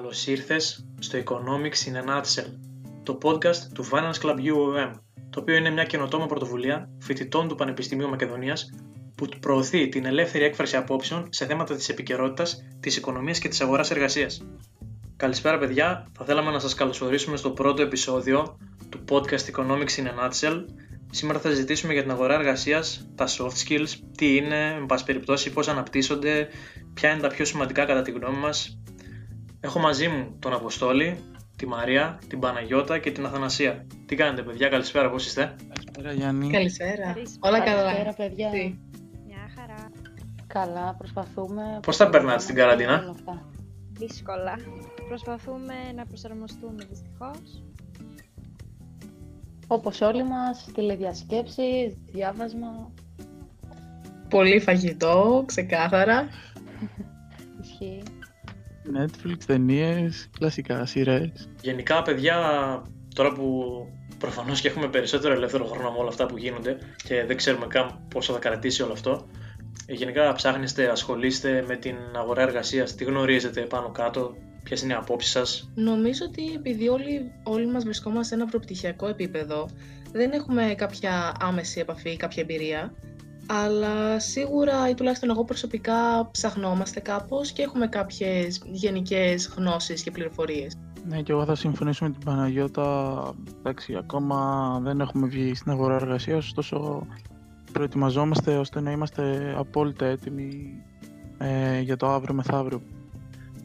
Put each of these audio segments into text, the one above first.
Καλώς ήρθες στο Economics in a Nutshell, το podcast του Finance Club UOM, το οποίο είναι μια καινοτόμα πρωτοβουλία φοιτητών του Πανεπιστημίου Μακεδονίας που προωθεί την ελεύθερη έκφραση απόψεων σε θέματα της επικαιρότητας, της οικονομίας και της αγοράς εργασίας. Καλησπέρα παιδιά, θα θέλαμε να σας καλωσορίσουμε στο πρώτο επεισόδιο του podcast Economics in a Nutshell. Σήμερα θα συζητήσουμε για την αγορά εργασίας, τα soft skills, τι είναι, με πάση περιπτώσει, πώς αναπτύσσονται, ποια είναι τα πιο σημαντικά κατά τη γνώμη μας Έχω μαζί μου τον Αποστόλη, τη Μαρία, την Παναγιώτα και την Αθανασία. Τι κάνετε παιδιά, καλησπέρα, πώς είστε; Καλησπέρα Γιάννη. Καλησπέρα. Όλα καλά. Καλησπέρα παιδιά. Τι; Μια χαρά. Καλά, προσπαθούμε. Πώς τα περνάτε στην καραντίνα; Δύσκολα. Προσπαθούμε να προσαρμοστούμε δυστυχώς. Όπως όλοι μας, τηλεδιασκέψεις, διάβασμα. Πολύ φαγητό, ξεκάθαρα. Ισχύει. Netflix, ταινίες, κλασικά, σειρές. Γενικά, παιδιά, τώρα που προφανώς και έχουμε περισσότερο ελεύθερο χρόνο με όλα αυτά που γίνονται και δεν ξέρουμε καν πόσο θα κρατήσει όλο αυτό. Γενικά, ψάχνεστε, ασχολείστε με την αγορά εργασίας, τι γνωρίζετε πάνω κάτω, ποιες είναι οι απόψεις σας; Νομίζω ότι επειδή όλοι, όλοι μας βρισκόμαστε σε ένα προπτυχιακό επίπεδο, δεν έχουμε κάποια άμεση επαφή, κάποια εμπειρία αλλά σίγουρα ή τουλάχιστον εγώ προσωπικά ψαχνόμαστε κάπως και έχουμε κάποιες γενικές γνώσεις και πληροφορίες. Ναι, και εγώ θα συμφωνήσω με την Παναγιώτα. Εντάξει, ακόμα δεν έχουμε βγει στην αγορά εργασίας, ωστόσο προετοιμαζόμαστε ώστε να είμαστε απόλυτα έτοιμοι ε, για το αύριο μεθαύριο.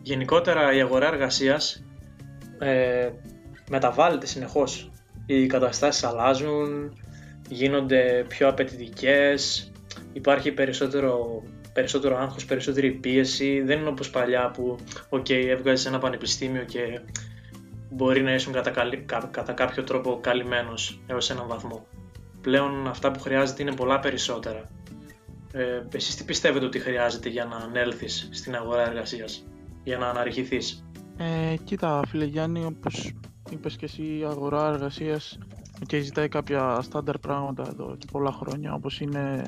Γενικότερα η αγορά εργασίας ε, μεταβάλλεται συνεχώς. Οι καταστάσεις αλλάζουν, γίνονται πιο απαιτητικές, υπάρχει περισσότερο, περισσότερο άγχος, περισσότερη πίεση. Δεν είναι όπως παλιά που ok, έβγαζες ένα πανεπιστήμιο και μπορεί να ήσουν κατά, κατά κάποιο τρόπο καλυμμένος έως έναν βαθμό. Πλέον αυτά που χρειάζεται είναι πολλά περισσότερα. Ε, εσείς τι πιστεύετε ότι χρειάζεται για να ανέλθεις στην αγορά εργασίας, για να αναρριχηθείς. Ε, κοίτα φίλε Γιάννη, όπως είπες και εσύ η αγορά εργασίας και ζητάει κάποια στάνταρ πράγματα εδώ και πολλά χρόνια όπως είναι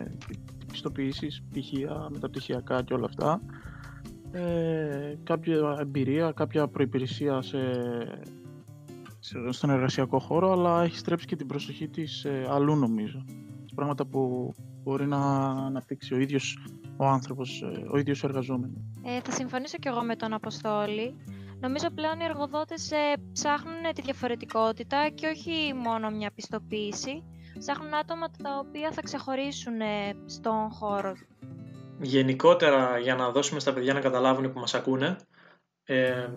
πιστοποιήσεις, πτυχία, μεταπτυχιακά και όλα αυτά. Ε, κάποια εμπειρία, κάποια προϋπηρεσία σε, στον εργασιακό χώρο, αλλά έχει στρέψει και την προσοχή της ε, αλλού νομίζω. Πράγματα που μπορεί να αναπτύξει ο ίδιος ο άνθρωπος, ε, ο ίδιος ο εργαζόμενος. Ε, θα συμφωνήσω κι εγώ με τον Αποστόλη. Νομίζω πλέον οι εργοδότες ε, ψάχνουν τη διαφορετικότητα και όχι μόνο μια πιστοποίηση ψάχνουν άτομα τα οποία θα ξεχωρίσουν ε, στον χώρο. Γενικότερα, για να δώσουμε στα παιδιά να καταλάβουν που μας ακούνε, ε,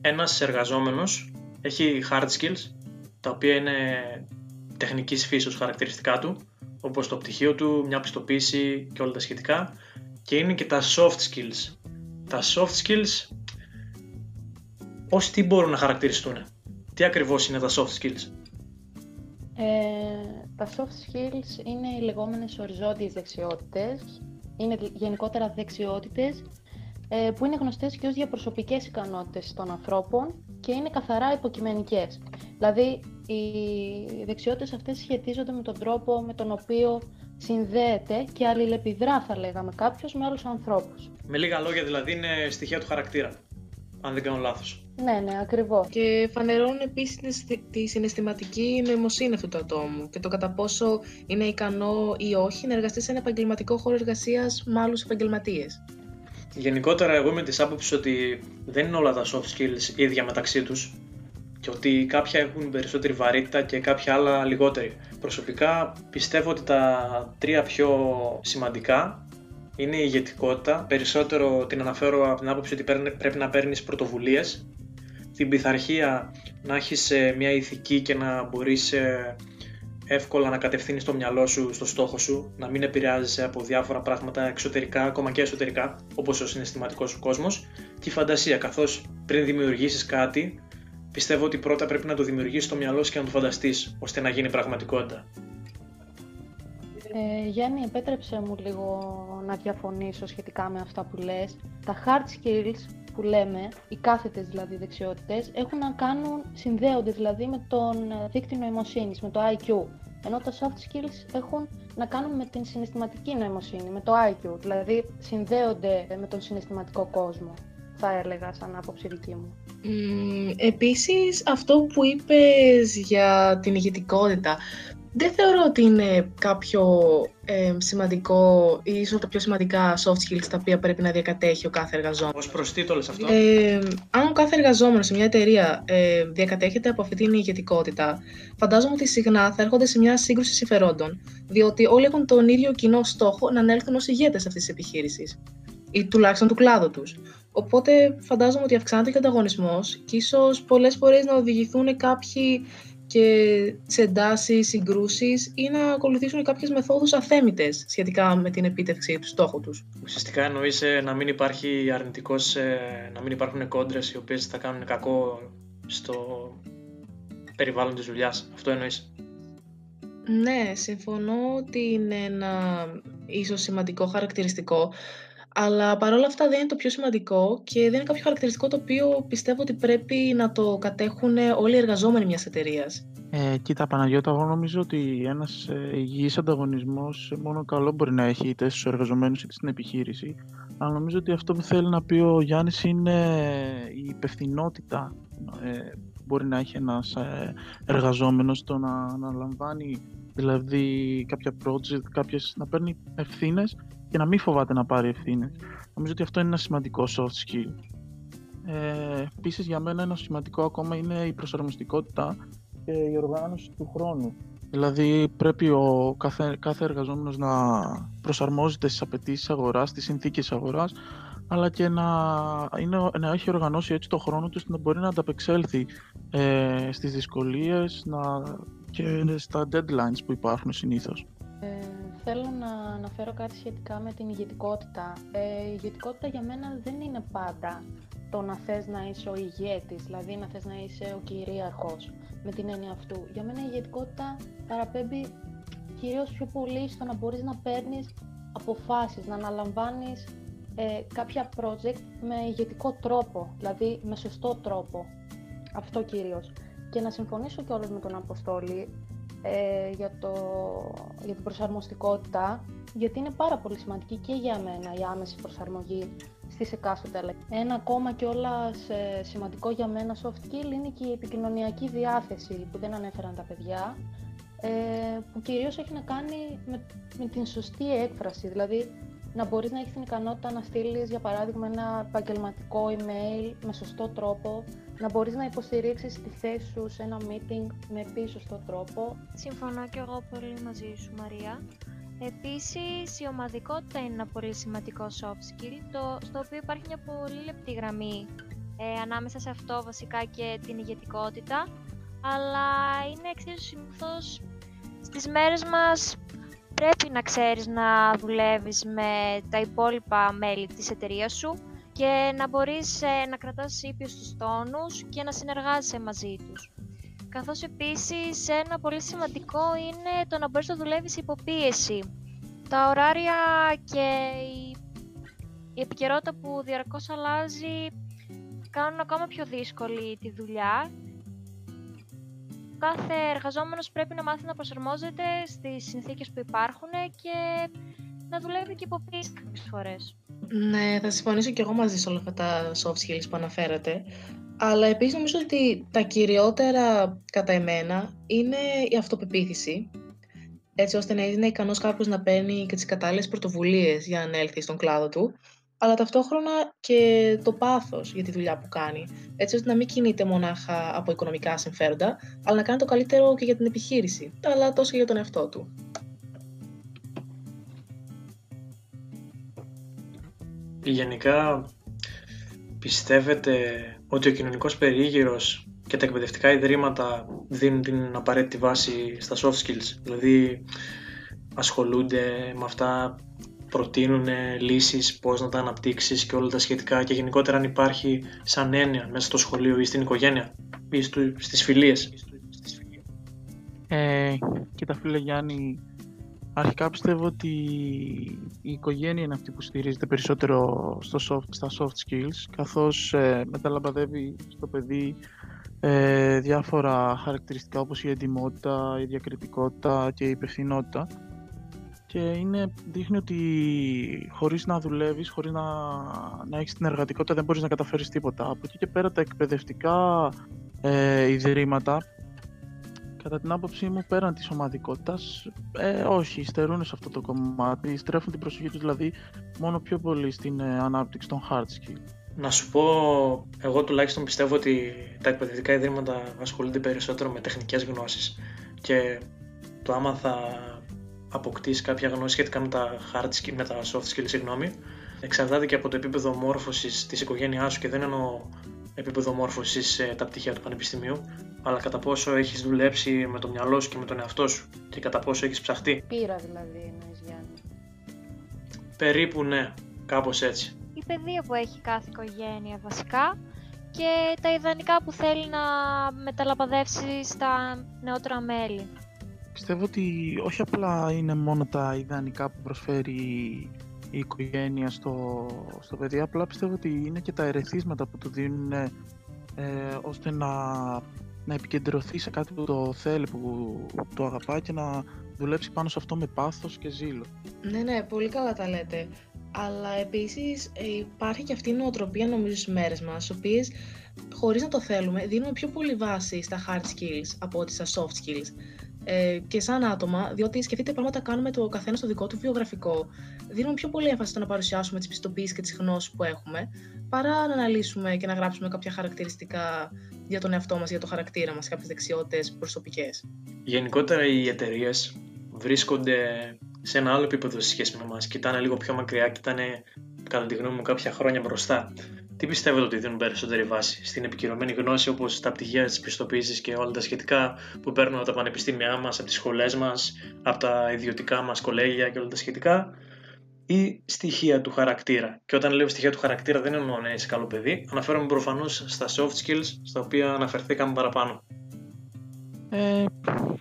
ένας εργαζόμενος έχει hard skills, τα οποία είναι τεχνικής φύσεως χαρακτηριστικά του, όπως το πτυχίο του, μια πιστοποίηση και όλα τα σχετικά, και είναι και τα soft skills. Τα soft skills, πώς τι μπορούν να χαρακτηριστούν, τι ακριβώς είναι τα soft skills; Ε, τα soft skills είναι οι λεγόμενες οριζόντιες δεξιότητες, είναι γενικότερα δεξιότητες ε, που είναι γνωστές και ως διαπροσωπικές ικανότητες των ανθρώπων και είναι καθαρά υποκειμενικές. Δηλαδή, οι δεξιότητες αυτές σχετίζονται με τον τρόπο με τον οποίο συνδέεται και αλληλεπιδρά, θα λέγαμε, κάποιος με άλλους ανθρώπους. Με λίγα λόγια, δηλαδή, είναι στοιχεία του χαρακτήρα αν δεν κάνω λάθος. Ναι, ναι, ακριβώς. Και φανερώνουν επίσης τη συναισθηματική νοημοσύνη αυτού του ατόμου και το κατά πόσο είναι ικανό ή όχι να εργαστεί σε ένα επαγγελματικό χώρο εργασίας με άλλους επαγγελματίες. Γενικότερα, εγώ είμαι της άποψης ότι δεν είναι όλα τα soft skills ίδια μεταξύ τους και ότι κάποια έχουν περισσότερη βαρύτητα και κάποια άλλα λιγότερη. Προσωπικά πιστεύω ότι τα τρία πιο σημαντικά είναι η ηγετικότητα. Περισσότερο την αναφέρω από την άποψη ότι πρέπει να παίρνεις πρωτοβουλίες. Την πειθαρχία να έχεις ε, μια ηθική και να μπορείς ε, εύκολα να κατευθύνεις το μυαλό σου στο στόχο σου, να μην επηρεάζεσαι από διάφορα πράγματα εξωτερικά, ακόμα και εσωτερικά, όπως ο συναισθηματικός σου κόσμος. Και η φαντασία, καθώς πριν δημιουργήσεις κάτι, πιστεύω ότι πρώτα πρέπει να το δημιουργήσεις στο μυαλό σου και να το φανταστείς, ώστε να γίνει πραγματικότητα. Ε, Γιάννη, επέτρεψε μου λίγο να διαφωνήσω σχετικά με αυτά που λες. Τα hard skills που λέμε, οι κάθετες δηλαδή δεξιότητες, έχουν να κάνουν, συνδέονται δηλαδή με τον δίκτυο νοημοσύνης, με το IQ. Ενώ τα soft skills έχουν να κάνουν με την συναισθηματική νοημοσύνη, με το IQ, δηλαδή συνδέονται με τον συναισθηματικό κόσμο. θα έλεγα σαν άποψη δική μου. Mm, επίσης, αυτό που είπες για την ηγετικότητα, δεν θεωρώ ότι είναι κάποιο ε, σημαντικό ή ίσως τα πιο σημαντικά soft skills τα οποία πρέπει να διακατέχει ο κάθε εργαζόμενος. Ως προς τι το λες αυτό; Ε, αν ο κάθε εργαζόμενος σε μια εταιρεία ε, διακατέχεται από αυτή την ηγετικότητα, φαντάζομαι ότι συχνά θα έρχονται σε μια σύγκρουση συμφερόντων, διότι όλοι έχουν τον ίδιο κοινό στόχο να ανέλθουν ως ηγέτες αυτής της επιχείρησης ή τουλάχιστον του κλάδου τους. Οπότε φαντάζομαι ότι αυξάνεται και ο ανταγωνισμός και ίσως πολλές φορές να οδηγηθούν κάποιοι και σε εντάσεις, συγκρούσεις ή να ακολουθήσουν κάποιες μεθόδους αθέμητες σχετικά με την επίτευξη του στόχου τους. Ουσιαστικά εννοείς ε, να μην υπάρχει αρνητικός, ε, να μην υπάρχουν κόντρες οι οποίες θα κάνουν κακό στο περιβάλλον της δουλειάς. Αυτό εννοείς. Ναι, συμφωνώ ότι είναι ένα ίσως σημαντικό χαρακτηριστικό αλλά παρόλα αυτά δεν είναι το πιο σημαντικό και δεν είναι κάποιο χαρακτηριστικό το οποίο πιστεύω ότι πρέπει να το κατέχουν όλοι οι εργαζόμενοι μιας εταιρείας. Ε, κοίτα Παναγιώτα, εγώ νομίζω ότι ένας ε, υγιής ανταγωνισμός μόνο καλό μπορεί να έχει είτε στους εργαζομένους είτε στην επιχείρηση. Αλλά νομίζω ότι αυτό που θέλει να πει ο Γιάννης είναι η υπευθυνότητα ε, μπορεί να έχει ένας ε, εργαζόμενος το να, να λαμβάνει δηλαδή κάποια project, κάποιες, να παίρνει ευθύνες και να μην φοβάται να πάρει ευθύνες. Νομίζω ότι αυτό είναι ένα σημαντικό soft skill. Ε, Επίσης, για μένα ένα σημαντικό ακόμα είναι η προσαρμοστικότητα και η οργάνωση του χρόνου. Δηλαδή πρέπει ο κάθε, κάθε εργαζόμενος να προσαρμόζεται στις απαιτήσεις αγοράς, στις συνθήκες αγοράς, αλλά και να, είναι, να έχει οργανώσει έτσι το χρόνο του να μπορεί να ανταπεξέλθει ε, στις δυσκολίες να, και στα deadlines που υπάρχουν συνήθως. Ε, θέλω να αναφέρω κάτι σχετικά με την ηγετικότητα. Ε, η ηγετικότητα για μένα δεν είναι πάντα το να θες να είσαι ο ηγέτης, δηλαδή να θες να είσαι ο κυρίαρχος με την έννοια αυτού. Για μένα η ηγετικότητα παραπέμπει κυρίως πιο πολύ στο να μπορείς να παίρνεις αποφάσεις, να αναλαμβάνεις ε, κάποια project με ηγετικό τρόπο, δηλαδή με σωστό τρόπο. Αυτό κυρίως. Και να συμφωνήσω κιόλας με τον Αποστόλη, ε, για, το, για την προσαρμοστικότητα, γιατί είναι πάρα πολύ σημαντική και για μένα η άμεση προσαρμογή στις εκάστοτε αλλαγές. Ένα ακόμα και όλα σημαντικό για μένα soft skill είναι και η επικοινωνιακή διάθεση που δεν ανέφεραν τα παιδιά, ε, που κυρίως έχει να κάνει με, με την σωστή έκφραση, δηλαδή να μπορείς να έχεις την ικανότητα να στείλεις για παράδειγμα ένα επαγγελματικό email με σωστό τρόπο, να μπορείς να υποστηρίξεις τη θέση σου σε ένα meeting με επίσης σωστό τρόπο. Συμφωνώ και εγώ πολύ μαζί σου Μαρία. Επίσης η ομαδικότητα είναι ένα πολύ σημαντικό soft skill, το, στο οποίο υπάρχει μια πολύ λεπτή γραμμή ε, ανάμεσα σε αυτό βασικά και την ηγετικότητα, αλλά είναι εξίσου συνήθως στις μέρες μας πρέπει να ξέρεις να δουλεύεις με τα υπόλοιπα μέλη της εταιρείας σου και να μπορείς ε, να κρατάς ήπιους τους τόνους και να συνεργάζεσαι μαζί τους. Καθώς επίσης ένα πολύ σημαντικό είναι το να μπορείς να δουλεύεις υπό πίεση. Τα ωράρια και η, η επικαιρότητα που διαρκώς αλλάζει κάνουν ακόμα πιο δύσκολη τη δουλειά κάθε εργαζόμενος πρέπει να μάθει να προσαρμόζεται στις συνθήκες που υπάρχουν και να δουλεύει και υποπίεση κάποιες φορές. Ναι, θα συμφωνήσω και εγώ μαζί σε όλα αυτά τα soft skills που αναφέρατε. Αλλά επίσης νομίζω ότι τα κυριότερα κατά εμένα είναι η αυτοπεποίθηση. Έτσι ώστε να είναι ικανός κάποιος να παίρνει και τις κατάλληλες πρωτοβουλίες για να έλθει στον κλάδο του αλλά ταυτόχρονα και το πάθος για τη δουλειά που κάνει, έτσι ώστε να μην κινείται μονάχα από οικονομικά συμφέροντα, αλλά να κάνει το καλύτερο και για την επιχείρηση, αλλά τόσο και για τον εαυτό του. Γενικά πιστεύετε ότι ο κοινωνικός περίγυρος και τα εκπαιδευτικά ιδρύματα δίνουν την απαραίτητη βάση στα soft skills, δηλαδή ασχολούνται με αυτά προτείνουν λύσεις, πώς να τα αναπτύξεις και όλα τα σχετικά και γενικότερα αν υπάρχει σαν έννοια μέσα στο σχολείο ή στην οικογένεια ή στις φιλίες. Ε, κοίτα φίλε Γιάννη, αρχικά πιστεύω ότι η οικογένεια είναι αυτή που στηρίζεται περισσότερο στο soft, στα soft skills καθώς ε, μεταλαμπαδεύει στο παιδί ε, διάφορα χαρακτηριστικά όπως η εντυμότητα, η διακριτικότητα και η υπευθυνότητα και είναι, δείχνει ότι χωρίς να δουλεύεις, χωρίς να, να έχεις την εργατικότητα δεν μπορείς να καταφέρεις τίποτα. Από εκεί και πέρα τα εκπαιδευτικά ε, ιδρύματα, κατά την άποψή μου πέραν της ομαδικότητας, ε, όχι, στερούν σε αυτό το κομμάτι, στρέφουν την προσοχή τους δηλαδή μόνο πιο πολύ στην ε, ανάπτυξη των hard skills. Να σου πω, εγώ τουλάχιστον πιστεύω ότι τα εκπαιδευτικά ιδρύματα ασχολούνται περισσότερο με τεχνικές γνώσεις και το άμα θα αποκτήσει κάποια γνώση σχετικά με τα, hard skills, με τα soft skills, συγγνώμη, εξαρτάται και από το επίπεδο μόρφωσης της οικογένειάς σου και δεν εννοώ επίπεδο μόρφωσης σε τα πτυχία του πανεπιστημίου, αλλά κατά πόσο έχεις δουλέψει με το μυαλό σου και με τον εαυτό σου και κατά πόσο έχεις ψαχτεί. Πείρα δηλαδή εννοείς Γιάννη. Περίπου ναι, κάπως έτσι. Η παιδεία που έχει κάθε οικογένεια βασικά και τα ιδανικά που θέλει να μεταλαπαδεύσει στα νεότερα μέλη. Πιστεύω ότι όχι απλά είναι μόνο τα ιδανικά που προσφέρει η οικογένεια στο, στο παιδί, απλά πιστεύω ότι είναι και τα ερεθίσματα που του δίνουν ε, ώστε να, να επικεντρωθεί σε κάτι που το θέλει, που το αγαπάει και να δουλέψει πάνω σε αυτό με πάθος και ζήλο. Ναι, ναι, πολύ καλά τα λέτε. Αλλά επίσης ε, υπάρχει και αυτή η νοοτροπία νομίζω στις μέρες μας, οι οποίες χωρίς να το θέλουμε δίνουμε πιο πολύ βάση στα hard skills από ότι στα soft skills ε, και σαν άτομα, διότι σκεφτείτε πράγματα κάνουμε το καθένα στο δικό του βιογραφικό. Δίνουμε πιο πολύ έμφαση στο να παρουσιάσουμε τις πιστοποιήσεις και τις γνώσεις που έχουμε, παρά να αναλύσουμε και να γράψουμε κάποια χαρακτηριστικά για τον εαυτό μας, για το χαρακτήρα μας, κάποιες δεξιότητες προσωπικές. Γενικότερα οι εταιρείες βρίσκονται σε ένα άλλο επίπεδο σε σχέση με εμάς. Κοιτάνε λίγο πιο μακριά, κοιτάνε κατά τη γνώμη μου κάποια χρόνια μπροστά. Τι πιστεύετε ότι δίνουν περισσότερη βάση στην επικυρωμένη γνώση όπως τα πτυχία της πιστοποίησης και όλα τα σχετικά που παίρνουν από τα πανεπιστήμια μας, από τις σχολές μας, από τα ιδιωτικά μας κολέγια και όλα τα σχετικά, ή στοιχεία του χαρακτήρα; Και όταν λέω στοιχεία του χαρακτήρα δεν εννοώ να είσαι καλό παιδί, αναφέρομαι προφανώς στα soft skills στα οποία αναφερθήκαμε παραπάνω. Ε,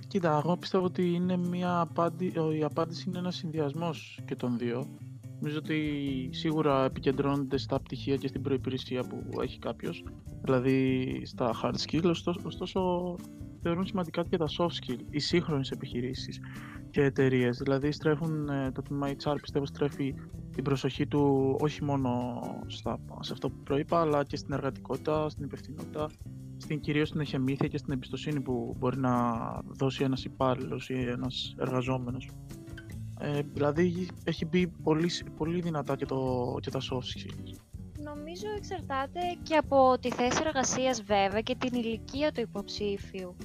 κοίτα, εγώ πιστεύω ότι είναι μια απάντη... η απάντηση είναι ένας συνδυασμός και των δύο. Νομίζω ότι σίγουρα επικεντρώνονται στα πτυχία και στην προϋπηρεσία που έχει κάποιος, δηλαδή στα hard skills, ωστόσο, θεωρούν σημαντικά και τα soft skills, οι σύγχρονες επιχειρήσεις και εταιρείες. Δηλαδή στρέφουν, ε, το τμήμα HR πιστεύω στρέφει την προσοχή του όχι μόνο στα, σε αυτό που προείπα, αλλά και στην εργατικότητα, στην υπευθυνότητα, στην κυρίως στην εχεμήθεια και στην εμπιστοσύνη που μπορεί να δώσει ένας υπάλληλος ή ένας εργαζόμενος. Ε, δηλαδή έχει μπει πολύ, πολύ δυνατά και, το, και τα soft skills. Νομίζω εξαρτάται και από τη θέση εργασίας βέβαια και την ηλικία του υποψήφιου.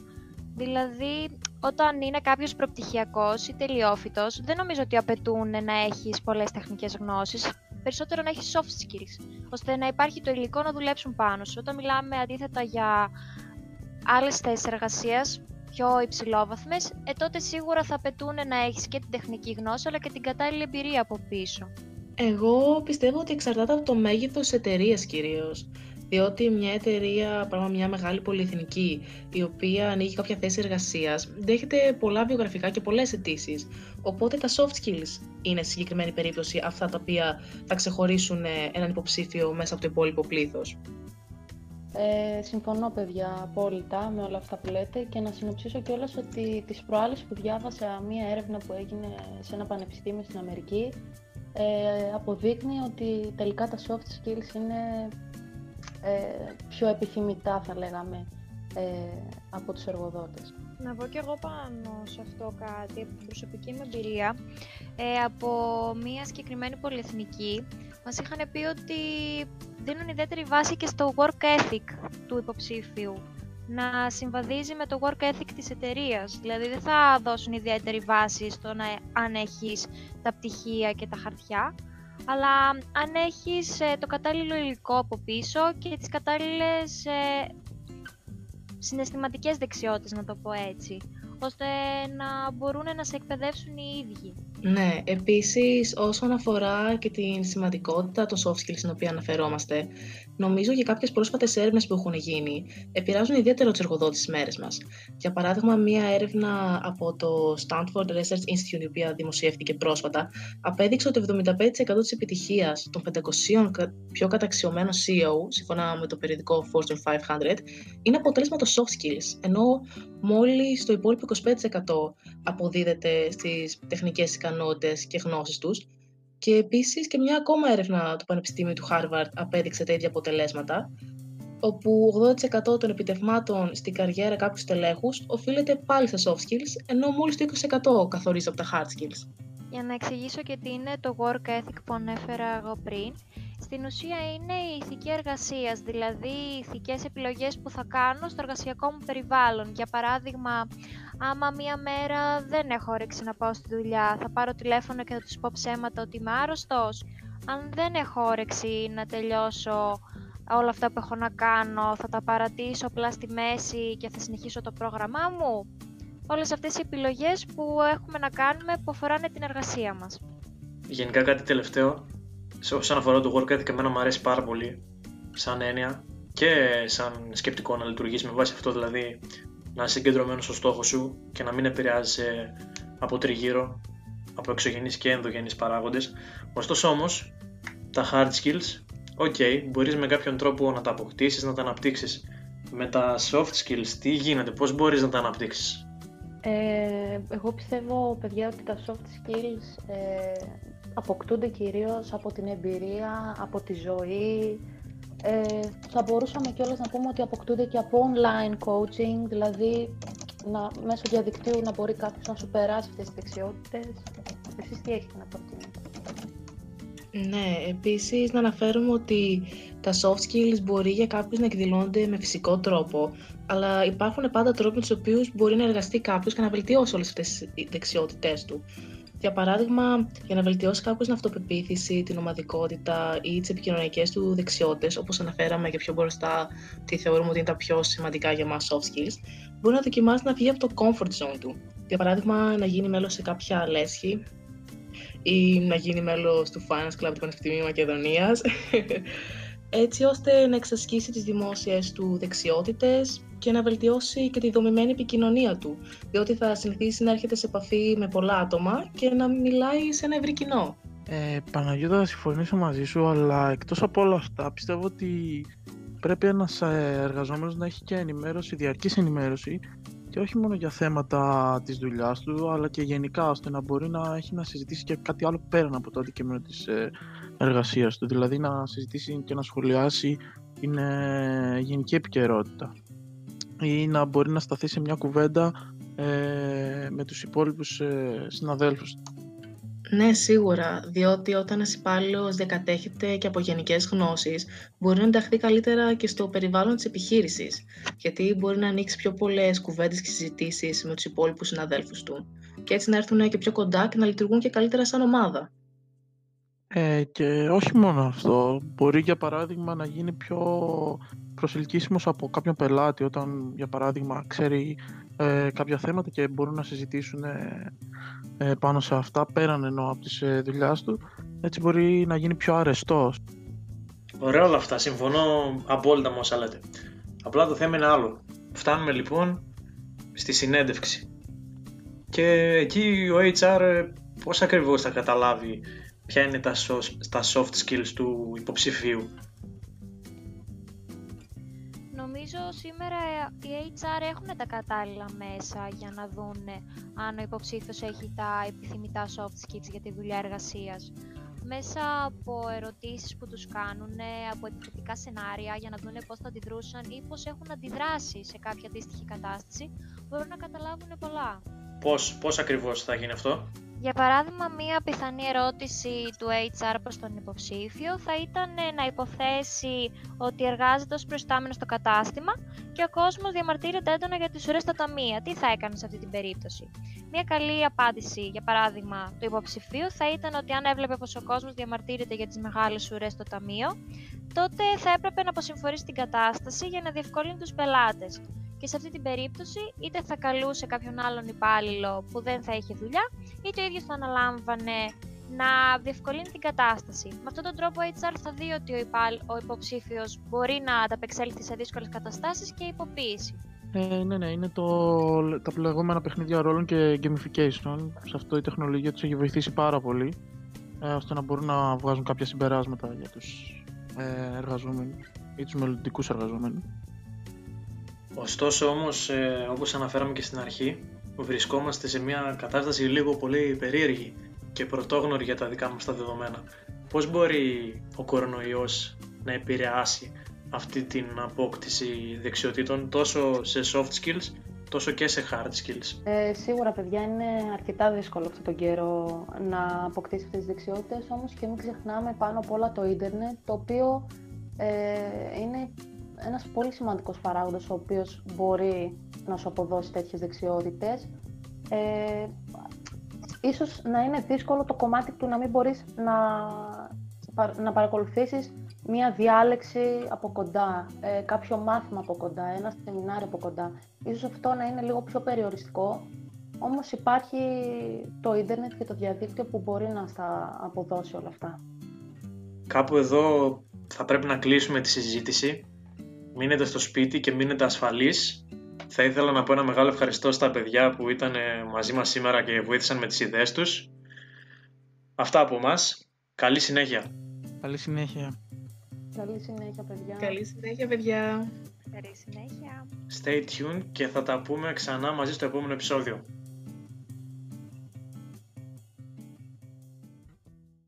Δηλαδή, όταν είναι κάποιος προπτυχιακός ή τελειόφυτος, δεν νομίζω ότι απαιτούν να έχεις πολλές τεχνικές γνώσεις, περισσότερο να έχεις soft skills, ώστε να υπάρχει το υλικό να δουλέψουν πάνω σου. Όταν μιλάμε αντίθετα για άλλες θέσεις εργασίας, πιο υψηλόβαθμες, ε, τότε σίγουρα θα απαιτούν να έχεις και την τεχνική γνώση αλλά και την κατάλληλη εμπειρία από πίσω. Εγώ πιστεύω ότι εξαρτάται από το μέγεθος τη εταιρείας κυρίως. Διότι μια εταιρεία, πράγμα μια μεγάλη πολυεθνική, η οποία ανοίγει κάποια θέση εργασίας, δέχεται πολλά βιογραφικά και πολλές αιτήσεις. Οπότε τα soft skills είναι στη συγκεκριμένη περίπτωση αυτά τα οποία θα ξεχωρίσουν ε, έναν υποψήφιο μέσα από το υπόλοιπο πλήθος. Ε, συμφωνώ παιδιά απόλυτα με όλα αυτά που λέτε και να συνοψίσω κιόλας ότι τις προάλλες που διάβασα μία έρευνα που έγινε σε ένα πανεπιστήμιο στην Αμερική ε, αποδείκνει ότι τελικά τα soft skills είναι ε, πιο επιθυμητά θα λέγαμε ε, από τους εργοδότες. Να πω κι εγώ πάνω σε αυτό κάτι από την προσωπική μου εμπειρία ε, από μία συγκεκριμένη πολυεθνική μας είχαν πει ότι δίνουν ιδιαίτερη βάση και στο work ethic του υποψήφιου να συμβαδίζει με το work ethic της εταιρείας. Δηλαδή δεν θα δώσουν ιδιαίτερη βάση στο να αν έχεις τα πτυχία και τα χαρτιά, αλλά αν έχεις ε, το κατάλληλο υλικό από πίσω και τις κατάλληλες ε, συναισθηματικές δεξιότητες, να το πω έτσι, ώστε να μπορούν να σε εκπαιδεύσουν οι ίδιοι. Ναι, επίσης όσον αφορά και την σημαντικότητα των soft skills στην οποία αναφερόμαστε, νομίζω και κάποιες πρόσφατες έρευνες που έχουν γίνει επηρεάζουν ιδιαίτερα τους εργοδότες στις μέρες μας. Για παράδειγμα, μία έρευνα από το Stanford Research Institute, η οποία δημοσιεύτηκε πρόσφατα, απέδειξε ότι 75% της επιτυχίας των 500 πιο καταξιωμένων CEO, σύμφωνα με το περιοδικό Fortune 500, είναι αποτέλεσμα των soft skills, ενώ μόλις το υπόλοιπο 25% αποδίδεται στις τεχνικές ικανότητες και γνώσεις τους. Και επίσης και μια ακόμα έρευνα του Πανεπιστήμιου του Harvard απέδειξε τα ίδια αποτελέσματα, όπου 80% των επιτευμάτων στην καριέρα κάποιου τελέχους οφείλεται πάλι στα soft skills, ενώ μόλις το 20% καθορίζεται από τα hard skills. Για να εξηγήσω και τι είναι το work ethic που ανέφερα εγώ πριν, στην ουσία είναι η ηθική εργασίας, δηλαδή οι ηθικές επιλογές που θα κάνω στο εργασιακό μου περιβάλλον. Για παράδειγμα, άμα μία μέρα δεν έχω όρεξη να πάω στη δουλειά, θα πάρω τηλέφωνο και θα τους πω ψέματα ότι είμαι άρρωστος. Αν δεν έχω όρεξη να τελειώσω όλα αυτά που έχω να κάνω, θα τα παρατήσω απλά στη μέση και θα συνεχίσω το πρόγραμμά μου. Όλες αυτές οι επιλογές που έχουμε να κάνουμε που αφοράνε την εργασία μας. Γενικά κάτι τελευταίο, όσον αφορά το work ethic, εμένα μου αρέσει πάρα πολύ σαν έννοια και σαν σκεπτικό να λειτουργήσει με βάση αυτό δηλαδή να είσαι συγκεντρωμένος στο στόχο σου και να μην επηρεάζει από τριγύρω, από εξωγενείς και ενδογενείς παράγοντες. Ωστόσο όμως, τα hard skills, ok, μπορείς με κάποιον τρόπο να τα αποκτήσεις, να τα αναπτύξεις. Με τα soft skills, τι γίνεται, πώς μπορείς να τα αναπτύξεις; Ε, εγώ πιστεύω, παιδιά, ότι τα soft skills ε, αποκτούνται κυρίως από την εμπειρία, από τη ζωή. Ε, θα μπορούσαμε κιόλας να πούμε ότι αποκτούνται και από online coaching, δηλαδή να, μέσω διαδικτύου να μπορεί κάποιος να σου περάσει αυτές τις δεξιότητες. Εσείς τι έχετε να προτείνετε; Ναι, επίσης να αναφέρουμε ότι τα soft skills μπορεί για κάποιους να εκδηλώνονται με φυσικό τρόπο, αλλά υπάρχουν πάντα τρόποι με τους οποίους μπορεί να εργαστεί κάποιος και να βελτιώσει όλες αυτές τις δεξιότητές του. Για παράδειγμα, για να βελτιώσει κάποιο την αυτοπεποίθηση, την ομαδικότητα ή τις επικοινωνιακές του δεξιότητες, όπως αναφέραμε και πιο μπροστά, τι θεωρούμε ότι είναι τα πιο σημαντικά για μας soft skills, μπορεί να δοκιμάσει να βγει από το comfort zone του. Για παράδειγμα, να γίνει μέλος σε κάποια λέσχη ή να γίνει μέλος του Finance Club του Πανεπιστημίου Μακεδονίας, έτσι ώστε να εξασκήσει τις δημόσιες του δεξιότητες και να βελτιώσει και τη δομημένη επικοινωνία του, διότι θα συνηθίσει να έρχεται σε επαφή με πολλά άτομα και να μιλάει σε ένα ευρύ κοινό. Ε, Παναγιώτα, θα συμφωνήσω μαζί σου, αλλά εκτός από όλα αυτά πιστεύω ότι πρέπει ένας ε, εργαζόμενος να έχει και ενημέρωση, διαρκής ενημέρωση και όχι μόνο για θέματα της δουλειάς του, αλλά και γενικά, ώστε να μπορεί να έχει να συζητήσει και κάτι άλλο πέραν από το αντικείμενο της ε, εργασίας του, δηλαδή να συζητήσει και να σχολιάσει την ε, γενική επικαιρότητα ή να μπορεί να σταθεί σε μια κουβέντα ε, με τους υπόλοιπους ε, συναδέλφους ναι, σίγουρα, διότι όταν ένας υπάλληλος διακατέχεται και από γενικές γνώσεις, μπορεί να ενταχθεί καλύτερα και στο περιβάλλον της επιχείρησης, γιατί μπορεί να ανοίξει πιο πολλές κουβέντες και συζητήσεις με τους υπόλοιπους συναδέλφους του, και έτσι να έρθουν και πιο κοντά και να λειτουργούν και καλύτερα σαν ομάδα. Ε, και όχι μόνο αυτό, μπορεί για παράδειγμα να γίνει πιο προσελκύσιμος από κάποιον πελάτη όταν για παράδειγμα ξέρει ε, κάποια θέματα και μπορούν να συζητήσουν ε, ε, πάνω σε αυτά πέραν ενώ από τις ε, δουλειάς του έτσι μπορεί να γίνει πιο αρεστός. Ωραία όλα αυτά, συμφωνώ απόλυτα με όσα λέτε. Απλά το θέμα είναι άλλο. Φτάνουμε λοιπόν στη συνέντευξη. Και εκεί ο HR πώς ακριβώς θα καταλάβει ποια είναι τα, τα soft skills του υποψηφίου Νομίζω σήμερα οι HR έχουν τα κατάλληλα μέσα για να δουν αν ο υποψήφιος έχει τα επιθυμητά soft skills για τη δουλειά εργασίας. Μέσα από ερωτήσεις που τους κάνουν, από επιθετικά σενάρια για να δουν πώς θα αντιδρούσαν ή πώς έχουν αντιδράσει σε κάποια αντίστοιχη κατάσταση, μπορούν να καταλάβουν πολλά. Πώς, πώς ακριβώς θα γίνει αυτό; Για παράδειγμα, μία πιθανή ερώτηση του HR προς τον υποψήφιο θα ήταν να υποθέσει ότι εργάζεται ως προϊστάμενος στο κατάστημα και ο κόσμος διαμαρτύρεται έντονα για τις ουρές στα ταμεία. Τι θα έκανε σε αυτή την περίπτωση; Μία καλή απάντηση, για παράδειγμα, του υποψηφίου θα ήταν ότι αν έβλεπε πως ο κόσμος διαμαρτύρεται για τις μεγάλες ουρές στο ταμείο, τότε θα έπρεπε να αποσυμφορήσει την κατάσταση για να διευκολύνει τους πελάτες και σε αυτή την περίπτωση είτε θα καλούσε κάποιον άλλον υπάλληλο που δεν θα είχε δουλειά, είτε ο ίδιος θα αναλάμβανε να διευκολύνει την κατάσταση. Με αυτόν τον τρόπο ο HR θα δει ότι ο, υπάλ, ο υποψήφιος μπορεί να ανταπεξέλθει σε δύσκολες καταστάσεις και υποποίηση. Ε, ναι, ναι, είναι το, τα λεγόμενα παιχνίδια ρόλων και gamification. Σε αυτό η τεχνολογία τους έχει βοηθήσει πάρα πολύ, ε, ώστε να μπορούν να βγάζουν κάποια συμπεράσματα για τους ε, εργαζόμενους ή τους μελλοντικούς εργαζόμενους. Ωστόσο όμως, ε, όπως αναφέραμε και στην αρχή, βρισκόμαστε σε μια κατάσταση λίγο πολύ περίεργη και πρωτόγνωροι για τα δικά μας τα δεδομένα. Πώς μπορεί ο κορονοϊός να επηρεάσει αυτή την απόκτηση δεξιοτήτων τόσο σε soft skills τόσο και σε hard skills; Ε, σίγουρα, παιδιά, είναι αρκετά δύσκολο αυτόν τον καιρό να αποκτήσει αυτές τις δεξιότητες, όμως και μην ξεχνάμε πάνω απ' όλα το ίντερνετ, το οποίο ε, είναι ένας πολύ σημαντικός παράγοντας ο οποίος μπορεί να σου αποδώσει τέτοιες δεξιότητες. Ε, ίσως να είναι δύσκολο το κομμάτι του να μην μπορείς να, να παρακολουθήσεις μία διάλεξη από κοντά, ε, κάποιο μάθημα από κοντά, ένα σεμινάριο από κοντά. Ίσως αυτό να είναι λίγο πιο περιοριστικό, όμως υπάρχει το ίντερνετ και το διαδίκτυο που μπορεί να στα αποδώσει όλα αυτά. Κάπου εδώ θα πρέπει να κλείσουμε τη συζήτηση. Μείνετε στο σπίτι και μείνετε ασφαλείς. Θα ήθελα να πω ένα μεγάλο ευχαριστώ στα παιδιά που ήταν μαζί μας σήμερα και βοήθησαν με τις ιδέες τους. Αυτά από μας. Καλή συνέχεια. Καλή συνέχεια. Καλή συνέχεια, παιδιά. Καλή συνέχεια, παιδιά. Καλή συνέχεια. Stay tuned και θα τα πούμε ξανά μαζί στο επόμενο επεισόδιο.